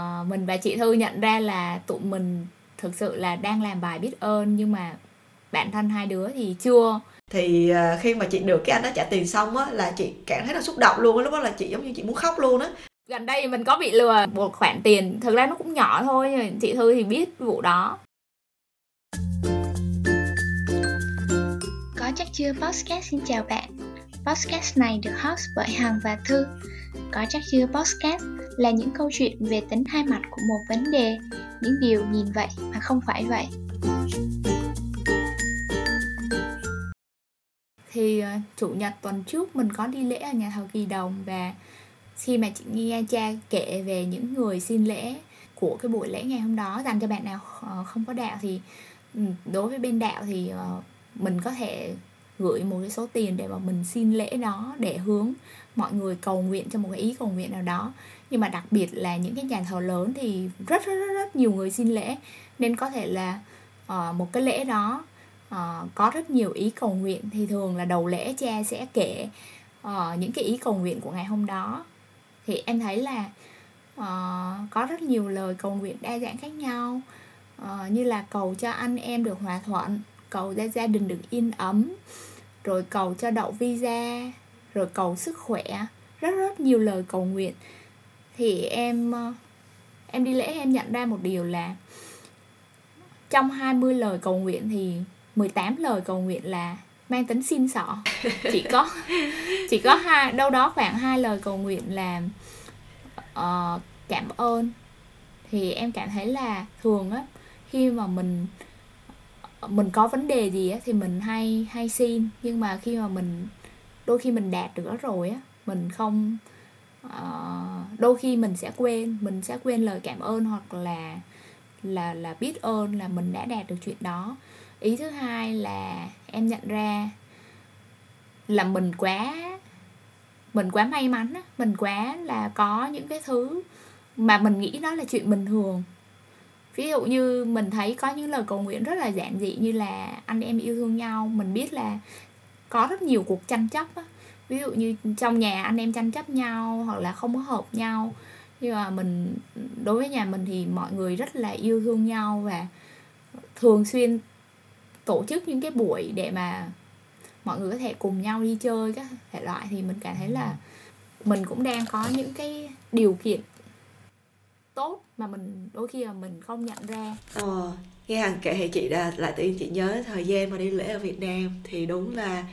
uh, mình và chị thư nhận ra là tụi mình thực sự là đang làm bài biết ơn nhưng mà bản thân hai đứa thì chưa. Thì uh, khi mà chị được cái anh đó trả tiền xong á là chị cảm thấy là xúc động luôn á lúc đó là chị giống như chị muốn khóc luôn á. Gần đây mình có bị lừa một khoản tiền thực ra nó cũng nhỏ thôi chị thư thì biết vụ đó. Có chắc chưa podcast? Xin chào bạn podcast này được host bởi hằng và thư. Có chắc chưa podcast là những câu chuyện về tính hai mặt của một vấn đề, những điều nhìn vậy mà không phải vậy. Thì ờ, chủ nhật tuần trước mình có đi lễ ở nhà thờ kỳ đồng và khi mà chị nghe cha kể về những người xin lễ của cái buổi lễ ngày hôm đó dành cho bạn nào ờ, không có đạo thì đối với bên đạo thì ờ, mình có thể gửi một cái số tiền để mà mình xin lễ đó để hướng mọi người cầu nguyện cho một cái ý cầu nguyện nào đó. Nhưng mà đặc biệt là những cái nhà thờ lớn thì rất rất rất, rất nhiều người xin lễ. Nên có thể là uh, một cái lễ đó uh, có rất nhiều ý cầu nguyện thì thường là đầu lễ cha sẽ kể uh, những cái ý cầu nguyện của ngày hôm đó. Thì em thấy là uh, có rất nhiều lời cầu nguyện đa dạng khác nhau. Uh, như là cầu cho anh em được hòa thuận cầu cho gia đình được yên ấm rồi cầu cho đậu visa. Rồi cầu sức khỏe. Rất rất nhiều lời cầu nguyện. Thì em ờ, em đi lễ em nhận ra một điều là trong 20 lời cầu nguyện thì 18 lời cầu nguyện là mang tính xin sọ chỉ có chỉ có hai đâu đó khoảng hai lời cầu nguyện là uh, cảm ơn. Thì em cảm thấy là thường á khi mà mình mình có vấn đề gì á thì mình hay hay xin. Nhưng mà khi mà mình đôi khi mình đạt được đó rồi á mình không uh, đôi khi mình sẽ quên mình sẽ quên lời cảm ơn hoặc là là là biết ơn là mình đã đạt được chuyện đó. Ý thứ hai là em nhận ra là mình quá mình quá may mắn á mình quá là có những cái thứ mà mình nghĩ đó là chuyện bình thường ví dụ như mình thấy có những lời cầu nguyện rất là giản dị như là anh em yêu thương nhau mình biết là có rất nhiều cuộc tranh chấp á. Ví dụ như trong nhà anh em tranh chấp nhau hoặc là không có hợp nhau. Nhưng mà mình đối với nhà mình thì mọi người rất là yêu thương nhau và thường xuyên tổ chức những cái buổi để mà mọi người có thể cùng nhau đi chơi các thể loại. Thì mình cảm thấy là mình cũng đang có những cái điều kiện tốt mà mình đôi khi là mình không nhận ra. Ờ nghe hằng kể thì chị đã lại tự nhiên chị nhớ thời gian mà đi lễ ở Việt Nam. Thì đúng là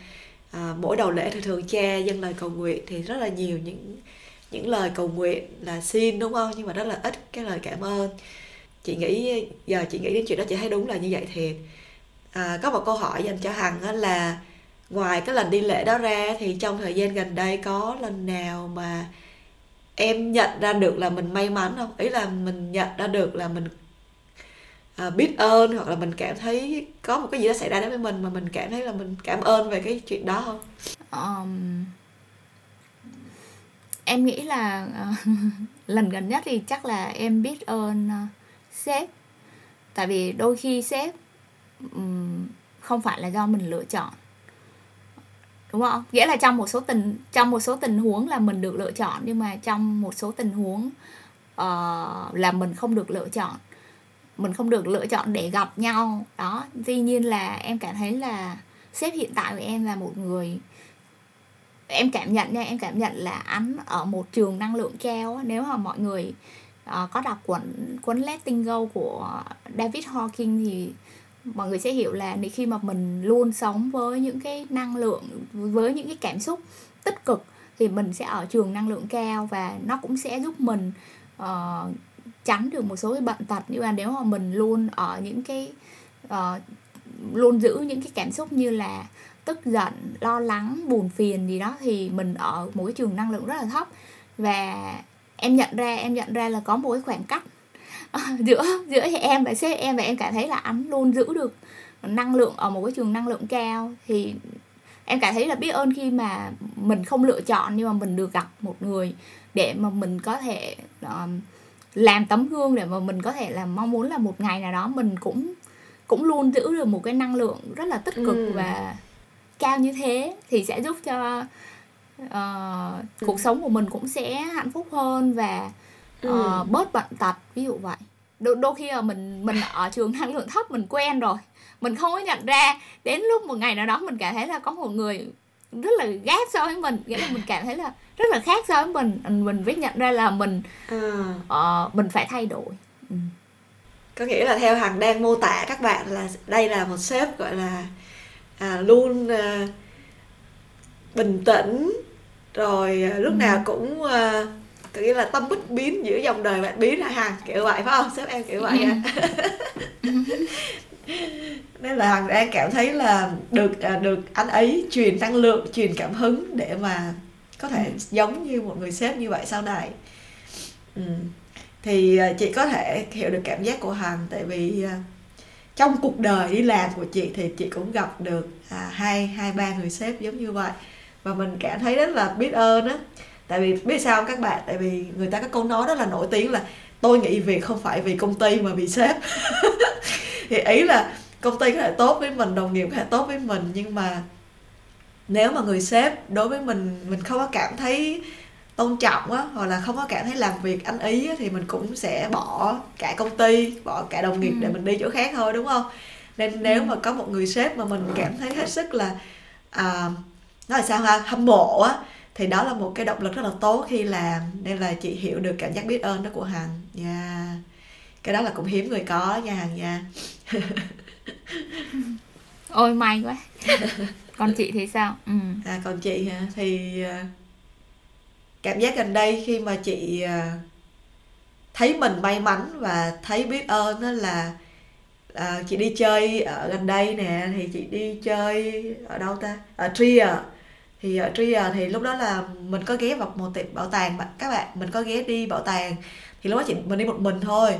à, mỗi đầu lễ thì thường cha dâng lời cầu nguyện thì rất là nhiều những những lời cầu nguyện là xin đúng không? Nhưng mà rất là ít cái lời cảm ơn. Chị nghĩ giờ chị nghĩ đến chuyện đó chị thấy đúng là như vậy thiệt. À, có một câu hỏi dành cho hằng là ngoài cái lần đi lễ đó ra thì trong thời gian gần đây có lần nào mà em nhận ra được là mình may mắn không? Ý là mình nhận ra được là mình à, biết ơn hoặc là mình cảm thấy có một cái gì đó xảy ra đến với mình mà mình cảm thấy là mình cảm ơn về cái chuyện đó không? Um, em nghĩ là uh, lần gần nhất thì chắc là em biết ơn uh, sếp. Tại vì đôi khi sếp um, không phải là do mình lựa chọn đúng không? Nghĩa là trong một số tình trong một số tình huống là mình được lựa chọn nhưng mà trong một số tình huống uh, là mình không được lựa chọn. Mình không được lựa chọn để gặp nhau. Đó tuy nhiên là em cảm thấy là sếp hiện tại của em là một người em cảm nhận nha em cảm nhận là anh ở một trường năng lượng cao nếu mà mọi người uh, có đọc cuốn cuốn Letting Go của David Hawking thì mọi người sẽ hiểu là khi mà mình luôn sống với những cái năng lượng với những cái cảm xúc tích cực thì mình sẽ ở trường năng lượng cao và nó cũng sẽ giúp mình uh, tránh được một số cái bệnh tật. Nhưng mà nếu mà mình luôn ở những cái uh, luôn giữ những cái cảm xúc như là tức giận lo lắng buồn phiền gì đó thì mình ở một cái trường năng lượng rất là thấp. Và em nhận ra em nhận ra là có một cái khoảng cách giữa giữa em và sếp em và em cảm thấy là anh luôn giữ được năng lượng ở một cái trường năng lượng cao thì em cảm thấy là biết ơn khi mà mình không lựa chọn nhưng mà mình được gặp một người để mà mình có thể um, làm tấm gương để mà mình có thể là mong muốn là một ngày nào đó mình cũng cũng luôn giữ được một cái năng lượng rất là tích cực ừ. và cao như thế thì sẽ giúp cho uh, ừ. cuộc sống của mình cũng sẽ hạnh phúc hơn và ừ. uh, bớt bận tật ví dụ vậy đôi, đôi khi là mình mình ở trường năng lượng thấp mình quen rồi mình không có nhận ra đến lúc một ngày nào đó mình cảm thấy là có một người rất là ghét so với mình nghĩa là mình cảm thấy là rất là khác so với mình mình biết nhận ra là mình à. uh, mình phải thay đổi ừ. có nghĩa là theo hằng đang mô tả các bạn là đây là một sếp gọi là à, luôn à, bình tĩnh rồi à, lúc ừ. nào cũng à, nghĩa là tâm bích biến giữa dòng đời bạn biến hả hằng kiểu vậy phải không? Sếp em kiểu vậy à? Nên là hằng đang cảm thấy là được à, được anh ấy truyền năng lượng truyền cảm hứng để mà có thể ừ. giống như một người sếp như vậy sau này. Ừ. thì à, chị có thể hiểu được cảm giác của hằng tại vì trong cuộc đời đi làm của chị thì chị cũng gặp được à, hai hai ba người sếp giống như vậy. Và mình cảm thấy rất là biết ơn á tại vì biết sao các bạn tại vì người ta có câu nói rất là nổi tiếng là tôi nghĩ việc không phải vì công ty mà vì sếp thì ý là công ty có thể tốt với mình đồng nghiệp có thể tốt với mình nhưng mà nếu mà người sếp đối với mình mình không có cảm thấy tôn trọng á hoặc là không có cảm thấy làm việc anh ý á, thì mình cũng sẽ bỏ cả công ty bỏ cả đồng nghiệp ừ. để mình đi chỗ khác thôi đúng không nên nếu ừ. mà có một người sếp mà mình cảm thấy hết sức là à, nói là sao ha hâm mộ á thì đó là một cái động lực rất là tốt khi làm nên là chị hiểu được cảm giác biết ơn đó của hằng. Nha. Yeah. cái đó là cũng hiếm người có nha hằng nha. Ôi may quá. Còn chị thì sao? Ừ. à còn chị hả? Thì à, cảm giác gần đây khi mà chị à, thấy mình may mắn và thấy biết ơn đó là à, chị đi chơi ở gần đây nè thì chị đi chơi ở đâu ta? Ở Trier thì ờ, uh, Trier ờ, thì lúc đó là mình có ghé vào một tiệm bảo tàng các bạn mình có ghé đi bảo tàng. Thì lúc đó chị mình đi một mình thôi.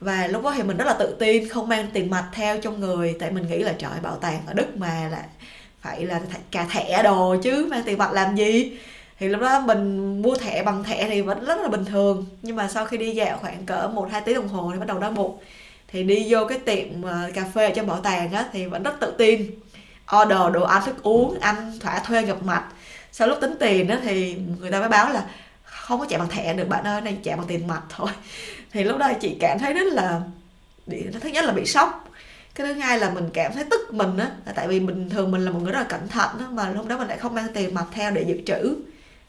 Và lúc đó thì mình rất là tự tin không mang tiền mặt theo trong người tại mình nghĩ là trời bảo tàng ở đức mà là phải là cà thẻ đồ chứ mang tiền mặt làm gì? Thì lúc đó mình mua thẻ bằng thẻ thì vẫn rất là bình thường. Nhưng mà sau khi đi dạo khoảng cỡ một hai tiếng đồng hồ thì bắt đầu đau bụng. Thì đi vô cái tiệm ờ, cà phê ở trong bảo tàng á thì vẫn rất tự tin order đồ ăn thức uống ăn thỏa thuê gặp mặt. Sau lúc tính tiền đó thì người ta mới báo là không có trả bằng thẻ được, bạn ơi này trả bằng tiền mặt thôi. Thì lúc đó chị cảm thấy rất là thứ nhất là bị sốc. Cái thứ hai là mình cảm thấy tức mình á, là tại vì bình thường mình là một người rất là cẩn thận á, mà lúc đó mình lại không mang tiền mặt theo để dự trữ,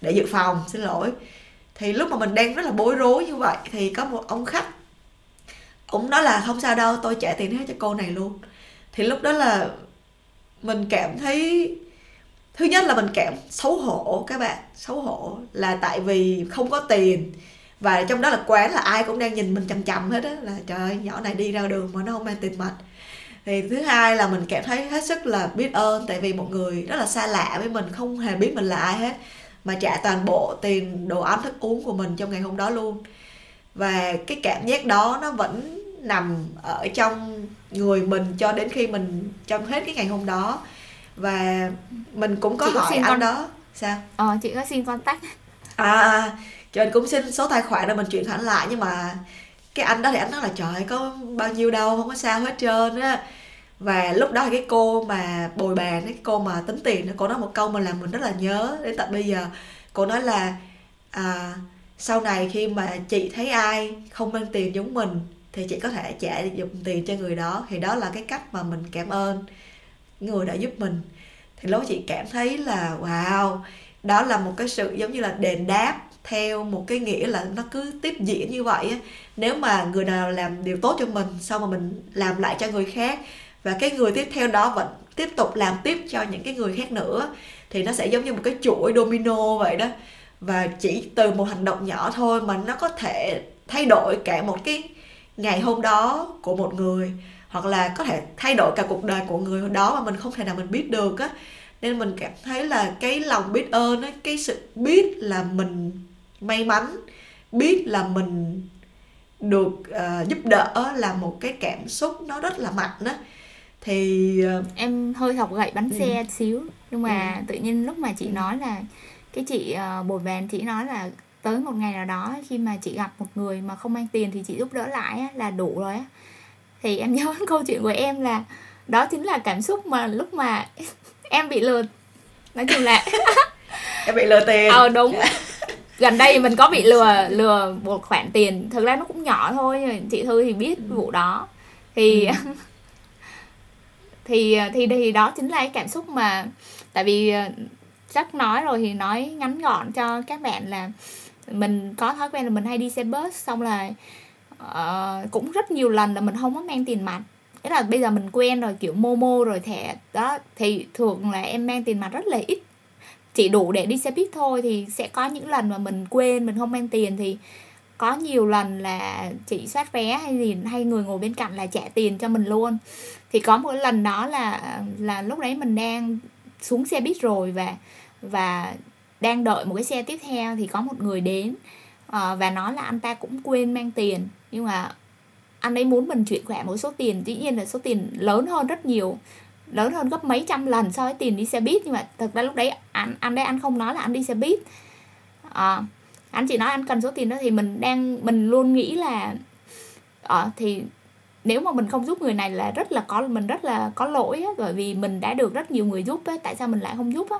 để dự phòng, xin lỗi. Thì lúc mà mình đang rất là bối rối như vậy thì có một ông khách, ông nói là không sao đâu, tôi trả tiền hết cho cô này luôn. Thì lúc đó là mình cảm thấy, thứ nhất là mình cảm xấu hổ các bạn, xấu hổ là tại vì không có tiền. Và trong đó là quán là ai cũng đang nhìn mình chằm chằm hết á, là trời ơi, nhỏ này đi ra đường mà nó không mang tiền mặt. Thì thứ hai là mình cảm thấy hết sức là biết ơn, tại vì một người rất là xa lạ với mình, không hề biết mình là ai hết, mà trả toàn bộ tiền đồ ăn thức uống của mình trong ngày hôm đó luôn. Và cái cảm giác đó nó vẫn nằm ở trong người mình cho đến khi mình trong hết cái ngày hôm đó. Và mình cũng có chị hỏi anh con... đó sao? Ờ chị có xin contact. À, à cho anh cũng xin số tài khoản để mình chuyển khoản lại nhưng mà cái anh đó thì anh nói là trời có bao nhiêu đâu không có sao hết trơn á. Và lúc đó cái cô mà bồi bàn cái cô mà tính tiền cô nói một câu mà làm mình rất là nhớ. Đến tận bây giờ cô nói là à, sau này khi mà chị thấy ai không mang tiền giống mình thì chị có thể trả dùng tiền cho người đó. Thì đó là cái cách mà mình cảm ơn người đã giúp mình. Thì lúc chị cảm thấy là, wow, đó là một cái sự giống như là đền đáp theo một cái nghĩa là nó cứ tiếp diễn như vậy á. Nếu mà người nào làm điều tốt cho mình sau mà mình làm lại cho người khác, và cái người tiếp theo đó vẫn tiếp tục làm tiếp cho những cái người khác nữa, thì nó sẽ giống như một cái chuỗi domino vậy đó. Và chỉ từ một hành động nhỏ thôi mà nó có thể thay đổi cả một cái ngày hôm đó của một người hoặc là có thể thay đổi cả cuộc đời của người đó mà mình không thể nào mình biết được á nên mình cảm thấy là cái lòng biết ơn á cái sự biết là mình may mắn biết là mình được uh, giúp đỡ là một cái cảm xúc nó rất là mạnh đó thì uh, em hơi học gậy bánh ừ. xe xíu nhưng mà ừ. tự nhiên lúc mà chị nói là cái chị uh, bồi bàn chị nói là tới một ngày nào đó khi mà chị gặp một người mà không mang tiền thì chị giúp đỡ lại á, là đủ rồi á. Thì em nhớ câu chuyện của em là đó chính là cảm xúc mà lúc mà em bị lừa nói chung là em bị lừa tiền. Ờ đúng. Gần đây mình có bị lừa lừa một khoản tiền thực ra nó cũng nhỏ thôi chị thư thì biết ừ. vụ đó. Thì ừ. thì thì thì đó chính là cái cảm xúc mà tại vì ờ, chắc nói rồi thì nói ngắn gọn cho các bạn là mình có thói quen là mình hay đi xe bus xong là uh, cũng rất nhiều lần là mình không có mang tiền mặt. Thế là bây giờ mình quen rồi kiểu momo rồi thẻ đó thì thường là em mang tiền mặt rất là ít. Chỉ đủ để đi xe buýt thôi thì sẽ có những lần mà mình quên mình không mang tiền thì có nhiều lần là chị soát vé hay gì hay người ngồi bên cạnh là trả tiền cho mình luôn. Thì có một lần đó là là lúc đấy mình đang xuống xe buýt rồi và và đang đợi một cái xe tiếp theo thì có một người đến. Uh, và nói là anh ta cũng quên mang tiền. Nhưng mà anh ấy muốn mình chuyển khoản một số tiền. Dĩ nhiên là số tiền lớn hơn rất nhiều. Lớn hơn gấp mấy trăm lần so với tiền đi xe buýt. Nhưng mà thật ra lúc đấy anh anh đấy anh không nói là anh đi xe buýt. À, anh chỉ nói anh cần số tiền đó thì mình đang mình luôn nghĩ là à, thì nếu mà mình không giúp người này là rất là có mình rất là có lỗi á, bởi vì mình đã được rất nhiều người giúp á, tại sao mình lại không giúp á?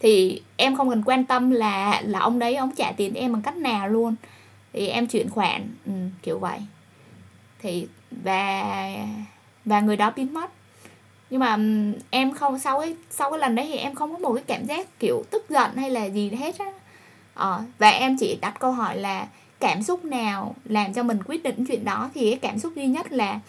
Thì em không cần quan tâm là là ông đấy ông trả tiền em bằng cách nào luôn. Thì em chuyển khoản ừ, kiểu vậy. Thì và và người đó biến mất. Nhưng mà ừ, em không sau cái sau cái lần đấy thì em không có một cái cảm giác kiểu tức giận hay là gì hết á. Ờ, và em chỉ đặt câu hỏi là cảm xúc nào làm cho mình quyết định chuyện đó thì cái cảm xúc duy nhất là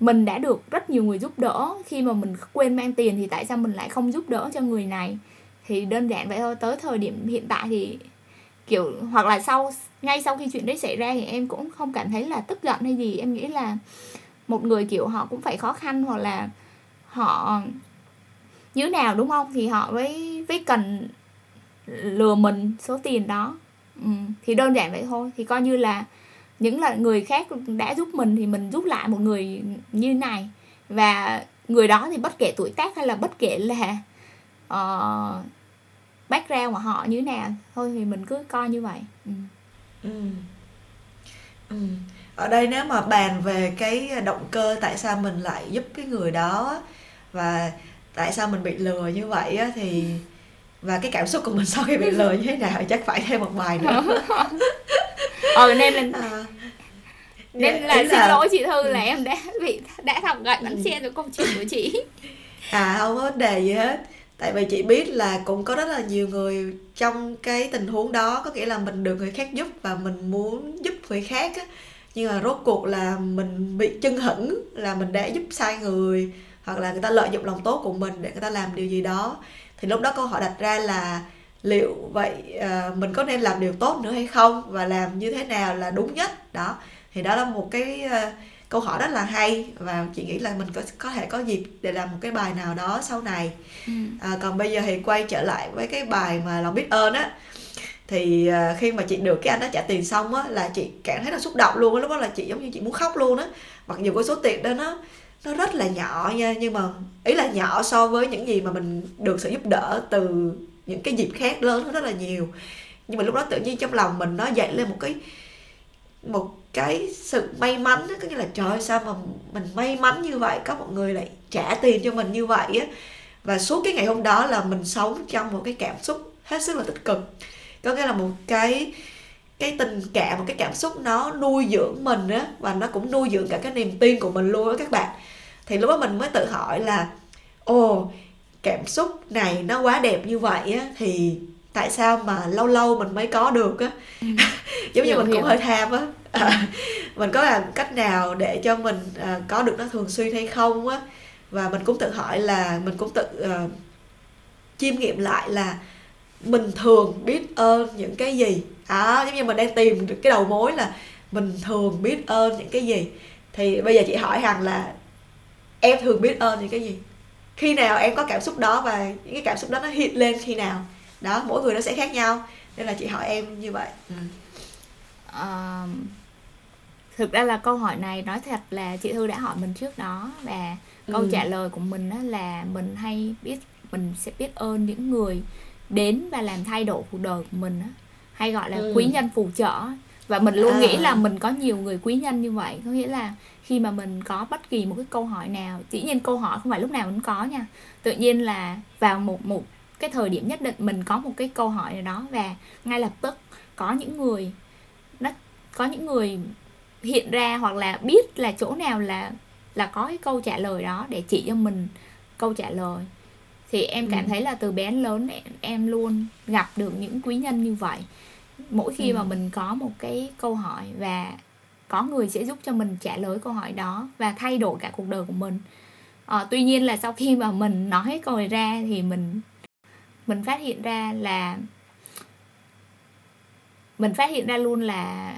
mình đã được rất nhiều người giúp đỡ. Khi mà mình quên mang tiền thì tại sao mình lại không giúp đỡ cho người này? Thì đơn giản vậy thôi. Tới thời điểm hiện tại thì kiểu hoặc là sau ngay sau khi chuyện đấy xảy ra thì em cũng không cảm thấy là tức giận hay gì. Em nghĩ là một người kiểu họ cũng phải khó khăn hoặc là họ như nào đúng không? Thì họ mới mới cần lừa mình số tiền đó. Ừ, thì đơn giản vậy thôi. Thì coi như là những là người khác đã giúp mình thì mình giúp lại một người như này. Và người đó thì bất kể tuổi tác hay là bất kể là uh, background của họ như thế nào? Thôi thì mình cứ coi như vậy. Ừ. Ừ. Ừ. ở đây nếu mà bàn về cái động cơ tại sao mình lại giúp cái người đó và tại sao mình bị lừa như vậy á thì và cái cảm xúc của mình sau khi bị lừa như thế nào chắc phải thêm một bài nữa. Ờ nên là à, nên là, là xin lỗi chị thư là em đã bị đã thọc gậy bắn xe rồi câu chuyện của chị. À không có vấn đề gì hết tại vì chị biết là cũng có rất là nhiều người trong cái tình huống đó có nghĩa là mình được người khác giúp và mình muốn giúp người khác á. Nhưng mà rốt cuộc là mình bị chân hững là mình đã giúp sai người hoặc là người ta lợi dụng lòng tốt của mình để người ta làm điều gì đó. Thì lúc đó câu hỏi đặt ra là liệu vậy uh, mình có nên làm điều tốt nữa hay không? Và làm như thế nào là đúng nhất? Đó. Thì đó là một cái uh, câu hỏi rất là hay và chị nghĩ là mình có có thể có dịp để làm một cái bài nào đó sau này. Ừ. à, còn bây giờ thì quay trở lại với cái bài mà lòng biết ơn á. Thì à, khi mà chị được cái anh đó trả tiền xong á là chị cảm thấy là xúc động luôn á lúc đó là chị giống như chị muốn khóc luôn á. Mặc dù cái số tiền đó nó nó rất là nhỏ nha nhưng mà ý là nhỏ so với những gì mà mình được sự giúp đỡ từ những cái dịp khác lớn rất là nhiều. Nhưng mà lúc đó tự nhiên trong lòng mình nó dậy lên một cái một cái sự may mắn đó, có nghĩa là trời ơi sao mà mình may mắn như vậy? Có một người lại trả tiền cho mình như vậy á. Và suốt cái ngày hôm đó là mình sống trong một cái cảm xúc hết sức là tích cực. Có nghĩa là một cái cái tình cảm một cái cảm xúc nó nuôi dưỡng mình á và nó cũng nuôi dưỡng cả cái niềm tin của mình luôn á các bạn. Thì lúc đó mình mới tự hỏi là ồ cảm xúc này nó quá đẹp như vậy á thì tại sao mà lâu lâu mình mới có được á? Ừ. giống như mình hiểu. cũng hơi tham á. À, mình có làm cách nào để cho mình à, có được nó thường xuyên hay không á? Và mình cũng tự hỏi là mình cũng tự à, chiêm nghiệm lại là mình thường biết ơn những cái gì? À, giống như mình đang tìm được cái đầu mối là mình thường biết ơn những cái gì? Thì bây giờ chị hỏi hằng là em thường biết ơn những cái gì? Khi nào em có cảm xúc đó và những cái cảm xúc đó nó hiện lên khi nào đó mỗi người nó sẽ khác nhau nên là chị hỏi em như vậy ừ. uh, thực ra là câu hỏi này nói thật là chị thư đã hỏi mình trước đó và câu ừ. trả lời của mình đó là mình hay biết mình sẽ biết ơn những người đến và làm thay đổi cuộc đời của mình đó. hay gọi là ừ. quý nhân phù trợ và mình luôn à. nghĩ là mình có nhiều người quý nhân như vậy có nghĩa là khi mà mình có bất kỳ một cái câu hỏi nào dĩ nhiên câu hỏi không phải lúc nào cũng có nha tự nhiên là vào một một cái thời điểm nhất định mình có một cái câu hỏi nào đó và ngay lập tức có những người nó có những người hiện ra hoặc là biết là chỗ nào là là có cái câu trả lời đó để chỉ cho mình câu trả lời thì em cảm ừ. thấy là từ bé đến lớn em, em luôn gặp được những quý nhân như vậy mỗi khi ừ. mà mình có một cái câu hỏi và có người sẽ giúp cho mình trả lời câu hỏi đó và thay đổi cả cuộc đời của mình à, tuy nhiên là sau khi mà mình nói câu này ra thì mình mình phát hiện ra là mình phát hiện ra luôn là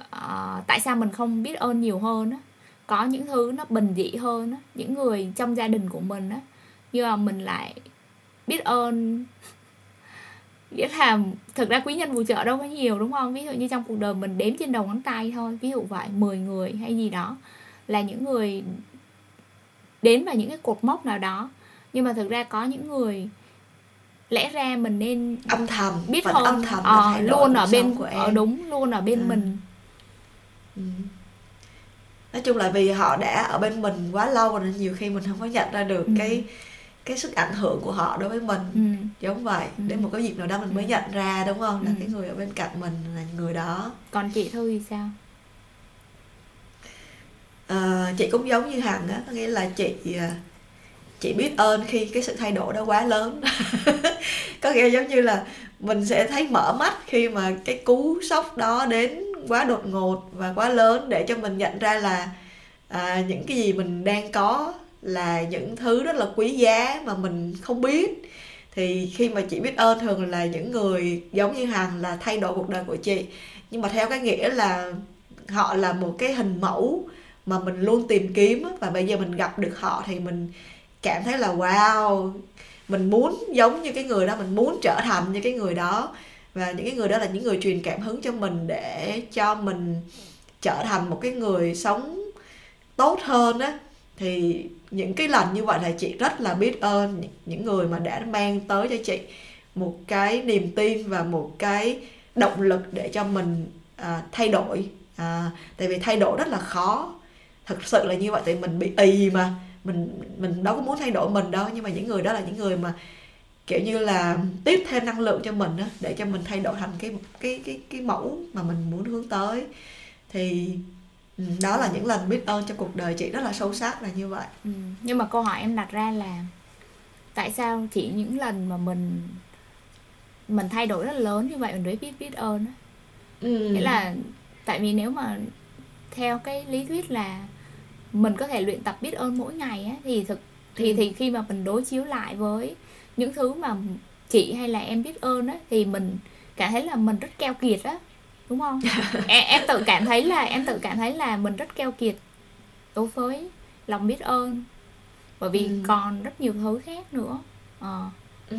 uh, tại sao mình không biết ơn nhiều hơn á. Có những thứ nó bình dị hơn á những người trong gia đình của mình á nhưng mà mình lại biết ơn. Nghĩa là thực ra quý nhân phù trợ đâu có nhiều đúng không? Ví dụ như trong cuộc đời mình đếm trên đầu ngón tay thôi ví dụ vậy 10 người hay gì đó là những người đến vào những cái cột mốc nào đó. Nhưng mà thực ra có những người lẽ ra mình nên âm thầm biết hơn âm thầm ờ, luôn ở bên của em. Ờ, đúng luôn ở bên ừ. mình ừ. nói chung là vì họ đã ở bên mình quá lâu nên nhiều khi mình không có nhận ra được ừ. cái cái sức ảnh hưởng của họ đối với mình ừ. giống vậy ừ. đến một cái dịp nào đó mình mới ừ. nhận ra đúng không là ừ. cái người ở bên cạnh mình là người đó còn chị thư thì sao à, chị cũng giống như hằng á có nghĩa là chị ờ, chị biết ơn khi cái sự thay đổi đó quá lớn. Có nghĩa giống như là mình sẽ thấy mở mắt khi mà cái cú sốc đó đến quá đột ngột và quá lớn để cho mình nhận ra là à, những cái gì mình đang có là những thứ rất là quý giá mà mình không biết. Thì khi mà chị biết ơn thường là những người giống như hằng là thay đổi cuộc đời của chị. Nhưng mà theo cái nghĩa là họ là một cái hình mẫu mà mình luôn tìm kiếm và bây giờ mình gặp được họ thì mình cảm thấy là wow mình muốn giống như cái người đó mình muốn trở thành như cái người đó. Và những cái người đó là những người truyền cảm hứng cho mình để cho mình trở thành một cái người sống tốt hơn á. Thì những cái lần như vậy là chị rất là biết ơn những người mà đã mang tới cho chị một cái niềm tin và một cái động lực để cho mình à, thay đổi. À, tại vì thay đổi rất là khó. Thật sự là như vậy tại mình bị ì mà mình mình đâu có muốn thay đổi mình đâu nhưng mà những người đó là những người mà kiểu như là tiếp thêm năng lượng cho mình đó, để cho mình thay đổi thành cái cái cái cái mẫu mà mình muốn hướng tới thì ừ, đó là những lần biết ơn trong cuộc đời chị rất là sâu sắc là như vậy ừ. nhưng mà câu hỏi em đặt ra là tại sao chỉ những lần mà mình mình thay đổi rất lớn như vậy mình mới biết biết ơn ừ. nghĩa là tại vì nếu mà theo cái lý thuyết là mình có thể luyện tập biết ơn mỗi ngày á thì thực thì ừ. thì khi mà mình đối chiếu lại với những thứ mà chị hay là em biết ơn á thì mình cảm thấy là mình rất keo kiệt á đúng không em, em tự cảm thấy là em tự cảm thấy là mình rất keo kiệt đối với lòng biết ơn bởi vì ừ. còn rất nhiều thứ khác nữa à. ừ.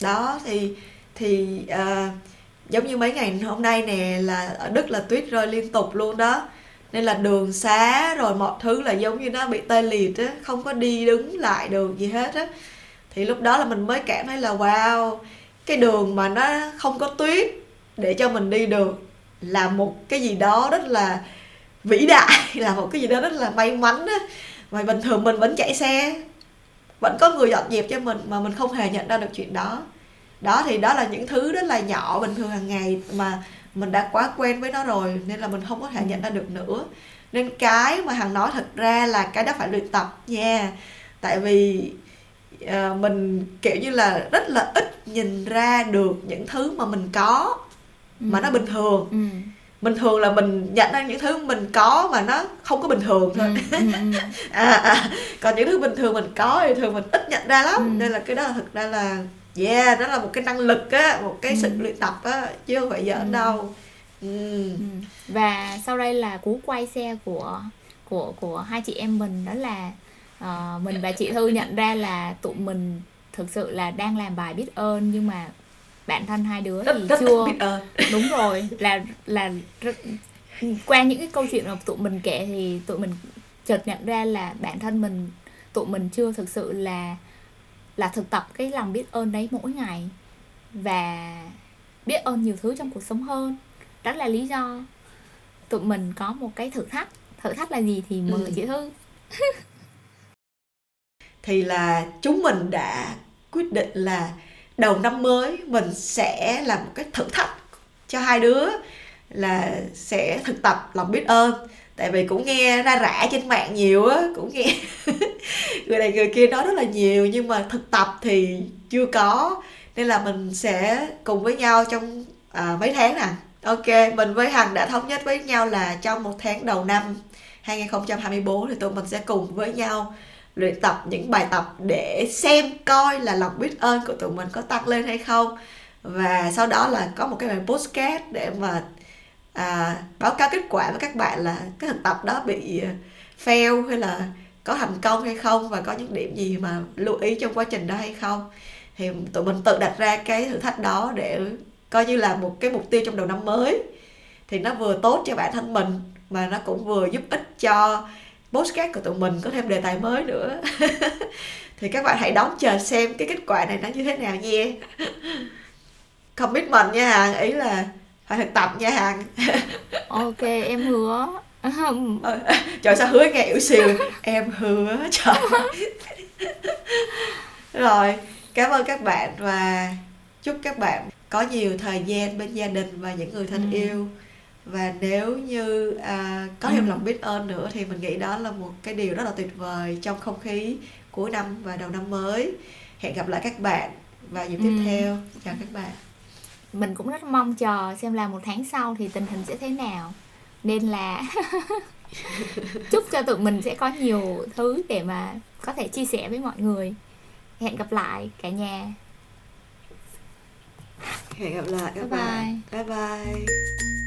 đó thì thì uh, giống như mấy ngày hôm nay nè là ở đức là tuyết rơi liên tục luôn đó nên là đường xá rồi mọi thứ là giống như nó bị tê liệt á, không có đi đứng lại được gì hết á. Thì lúc đó là mình mới cảm thấy là, wow, cái đường mà nó không có tuyết để cho mình đi được là một cái gì đó rất là vĩ đại, là một cái gì đó rất là may mắn á. Mà bình thường mình vẫn chạy xe, vẫn có người dọn dẹp cho mình mà mình không hề nhận ra được chuyện đó. Đó thì đó là những thứ rất là nhỏ bình thường hàng ngày mà mình đã quá quen với nó rồi nên là mình không có thể nhận ra được nữa nên cái mà hằng nói thật ra là cái đó phải luyện tập nha tại vì uh, mình kiểu như là rất là ít nhìn ra được những thứ mà mình có mà ừ. nó bình thường ừ. Bình thường là mình nhận ra những thứ mình có mà nó không có bình thường thôi ừ. ừ, ừ. à, à, còn những thứ bình thường mình có thì thường mình ít nhận ra lắm ừ. nên là cái đó là thực ra là yeah đó là một cái năng lực á một cái ừ. sự luyện tập á chứ không phải giỡn ừ. đâu ừ. Ừ. và sau đây là cú quay xe của của của hai chị em mình đó là uh, mình và chị thư nhận ra là tụi mình thực sự là đang làm bài biết ơn nhưng mà bản thân hai đứa rất, thì rất chưa biết ơn. đúng rồi là là rất, qua những cái câu chuyện mà tụi mình kể thì tụi mình chợt nhận ra là bản thân mình tụi mình chưa thực sự là là thực tập cái lòng biết ơn đấy mỗi ngày và biết ơn nhiều thứ trong cuộc sống hơn đó là lý do tụi mình có một cái thử thách thử thách là gì thì mời ừ. chị thư thì là chúng mình đã quyết định là đầu năm mới mình sẽ làm một cái thử thách cho hai đứa là sẽ thực tập lòng biết ơn. Tại vì cũng nghe ra rã trên mạng nhiều á cũng nghe người này người kia nói rất là nhiều nhưng mà thực tập thì chưa có. Nên là mình sẽ cùng với nhau trong à, mấy tháng nè. Ok mình với hằng đã thống nhất với nhau là trong một tháng đầu năm 2024 thì tụi mình sẽ cùng với nhau luyện tập những bài tập để xem coi là lòng biết ơn của tụi mình có tăng lên hay không. Và sau đó là có một cái bài postcard để mà à, báo cáo kết quả với các bạn là cái thực tập đó bị à, fail hay là có thành công hay không và có những điểm gì mà lưu ý trong quá trình đó hay không. Thì tụi mình tự đặt ra cái thử thách đó để coi như là một cái mục tiêu trong đầu năm mới. Thì nó vừa tốt cho bản thân mình mà nó cũng vừa giúp ích cho postcard của tụi mình có thêm đề tài mới nữa. Thì các bạn hãy đón chờ xem cái kết quả này nó như thế nào nha. Commitment nha hàng ý là phải thực tập nha hàng ok em hứa. Ờ, trời sao hứa nghe yếu xìu. Em hứa trời rồi cảm ơn các bạn và chúc các bạn có nhiều thời gian bên gia đình và những người thân ừ. yêu và nếu như à, có thêm ừ. lòng biết ơn nữa thì mình nghĩ đó là một cái điều rất là tuyệt vời trong không khí cuối năm và đầu năm mới. Hẹn gặp lại các bạn vào dịp ừ. tiếp theo. Chào các bạn. Mình cũng rất mong chờ xem là một tháng sau thì tình hình sẽ thế nào. Nên là chúc cho tụi mình sẽ có nhiều thứ để mà có thể chia sẻ với mọi người. Hẹn gặp lại cả nhà. Hẹn gặp lại các bye. bạn. Bye bye